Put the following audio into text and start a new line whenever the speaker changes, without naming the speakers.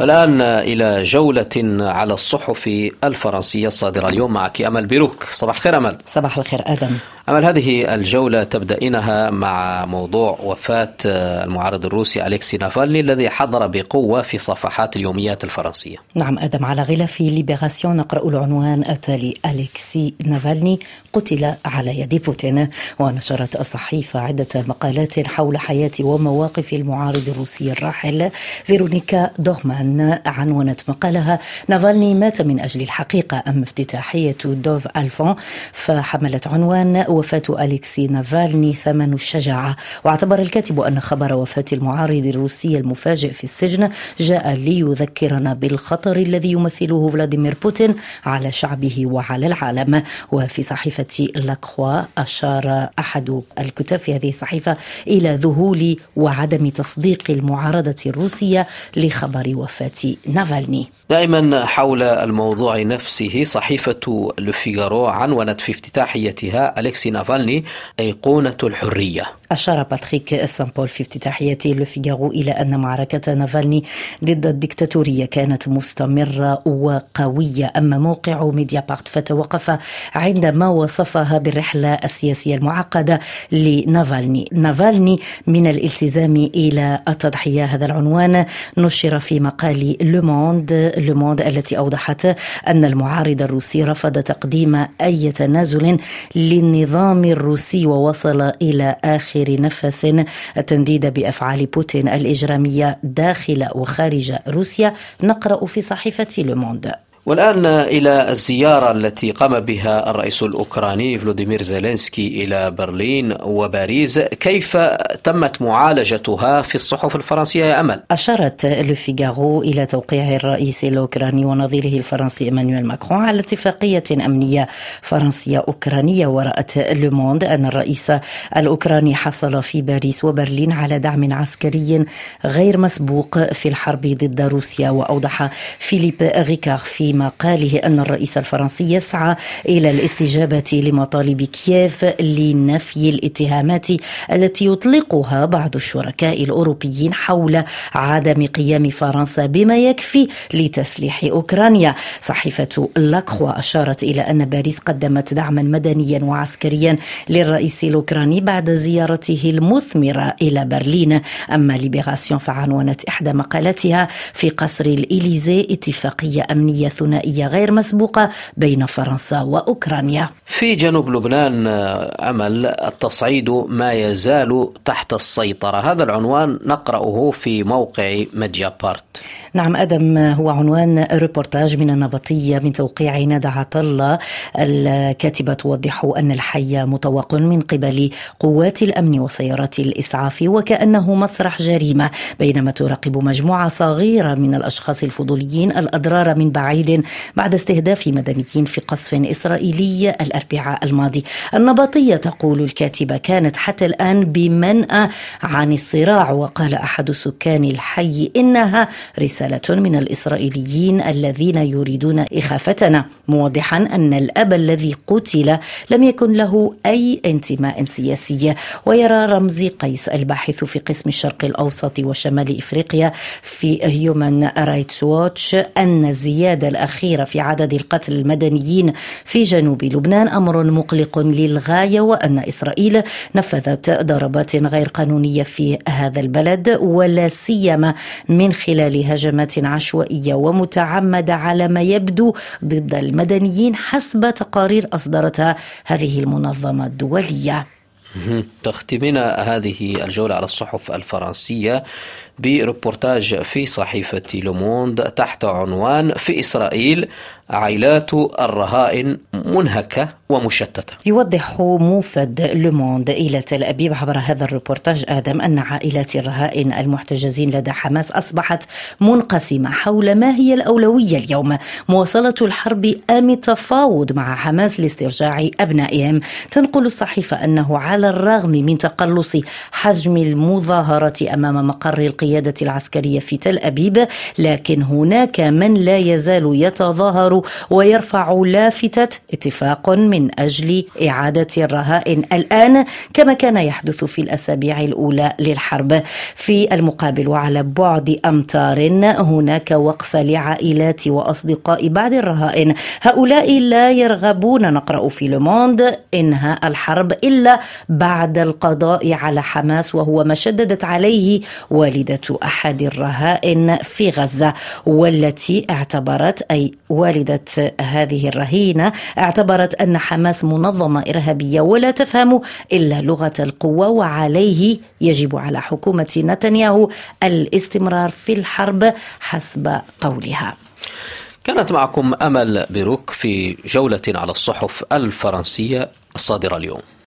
الآن إلى جولة على الصحف الفرنسية الصادرة اليوم معك أمل بيروك. صباح الخير أمل.
صباح الخير آدم.
أمل هذه الجولة تبدأينها مع موضوع وفاة المعارض الروسي أليكسي نافالني الذي حضر بقوة في صفحات اليوميات الفرنسية.
نعم آدم. على غلاف ليبراسيون نقرأ العنوان التالي أليكسي نافالني قتل على يد بوتين. ونشرت الصحيفة عدة مقالات حول حياة ومواقف المعارض الروسي الراحل فيرونيكا دوغمان. عنونت مقالها نافالني مات من أجل الحقيقة أم افتتاحية دوف ألفون فحملت عنوان وفاة أليكسي نافالني ثمن الشجاعة. واعتبر الكاتب أن خبر وفاة المعارض الروسي المفاجئ في السجن جاء ليذكرنا بالخطر الذي يمثله فلاديمير بوتين على شعبه وعلى العالم. وفي صحيفة لاكخوا أشار أحد الكتاب في هذه الصحيفة إلى ذهول وعدم تصديق المعارضة الروسية لخبر وفاة. نافالني.
دائما حول الموضوع نفسه صحيفة لوفيغارو عنونت في افتتاحيتها أليكسي نافالني أيقونة الحرية.
أشار باتريك سان بول في افتتاحية لوفيغارو إلى أن معركة نافالني ضد الدكتاتورية كانت مستمرة وقوية. أما موقع ميديا بارت فتوقف عندما وصفها بالرحلة السياسية المعقدة لنافالني. نافالني من الالتزام إلى التضحية. هذا العنوان نشر في مقال لوموند لوموند التي أوضحت أن المعارض الروسي رفض تقديم أي تنازل للنظام الروسي ووصل إلى آخر نفس التنديد بأفعال بوتين الإجرامية داخل وخارج روسيا نقرأ في صحيفة لوموند
والآن إلى الزيارة التي قام بها الرئيس الأوكراني فلوديمير زيلينسكي إلى برلين وباريس. كيف تمت معالجتها في الصحف الفرنسية يا أمل؟
أشارت لوفيغارو إلى توقيع الرئيس الأوكراني ونظيره الفرنسي إيمانويل ماكرون على اتفاقية أمنية فرنسية أوكرانية. ورأت لوموند أن الرئيس الأوكراني حصل في باريس وبرلين على دعم عسكري غير مسبوق في الحرب ضد روسيا. وأوضح فيليب ريكار في مقاله أن الرئيس الفرنسي يسعى إلى الاستجابة لمطالب كييف لنفي الاتهامات التي يطلقها بعض الشركاء الأوروبيين حول عدم قيام فرنسا بما يكفي لتسليح أوكرانيا. صحيفة لاكخوا أشارت إلى أن باريس قدمت دعما مدنيا وعسكريا للرئيس الأوكراني بعد زيارته المثمرة إلى برلين. أما ليبراسيون فعنونت إحدى مقالاتها في قصر الإليزي اتفاقية أمنية ثنائية غير مسبوقة بين فرنسا وأوكرانيا.
في جنوب لبنان أمل التصعيد ما يزال تحت السيطرة. هذا العنوان نقرأه في موقع ميديا بارت.
نعم أدم هو عنوان ريبورتاج من النبطية من توقيع ندى عطا الله الكاتبة توضح أن الحي مطوق من قبل قوات الأمن وسيارات الإسعاف وكأنه مسرح جريمة بينما تراقب مجموعة صغيرة من الأشخاص الفضوليين الأضرار من بعيد بعد استهداف مدنيين في قصف إسرائيلي الأربعاء الماضي. النبطية تقول الكاتبة كانت حتى الآن بمنأى عن الصراع وقال أحد سكان الحي إنها رسالة من الإسرائيليين الذين يريدون إخافتنا موضحا أن الأب الذي قتل لم يكن له أي انتماء سياسي. ويرى رمزي قيس الباحث في قسم الشرق الأوسط وشمال إفريقيا في هيومن رايتس ووتش أن الزيادة الأخيرة في عدد القتلى المدنيين في جنوب لبنان أمر مقلق للغاية وأن إسرائيل نفذت ضربات غير قانونية في هذا البلد ولا سيما من خلال هجمات عشوائية ومتعمدة على ما يبدو ضد المدنيين حسب تقارير أصدرتها هذه المنظمة الدولية.
تختمنا هذه الجولة على الصحف الفرنسية. بريبورتاج في صحيفة لوموند تحت عنوان في إسرائيل عائلات الرهائن منهكة ومشتتة
يوضح موفد لوموند إلى تل أبيب عبر هذا الريبورتاج آدم أن عائلات الرهائن المحتجزين لدى حماس أصبحت منقسمة حول ما هي الأولوية اليوم. مواصلة الحرب أم التفاوض مع حماس لاسترجاع أبنائهم. تنقل الصحيفة أنه على الرغم من تقلص حجم المظاهرة أمام مقر القيادة القيادة العسكرية في تل أبيب لكن هناك من لا يزال يتظاهر ويرفع لافتة اتفاق من أجل إعادة الرهائن الآن كما كان يحدث في الأسابيع الأولى للحرب. في المقابل وعلى بعد أمتار هناك وقفة لعائلات وأصدقاء بعض الرهائن هؤلاء لا يرغبون نقرأ في لوموند إنهاء الحرب إلا بعد القضاء على حماس وهو ما شددت عليه والدة أحد الرهائن في غزة والتي اعتبرت أي والدة هذه الرهينة اعتبرت أن حماس منظمة إرهابية ولا تفهم إلا لغة القوة وعليه يجب على حكومة نتنياهو الاستمرار في الحرب حسب قولها.
كانت معكم أمل بروك في جولة على الصحف الفرنسية الصادرة اليوم.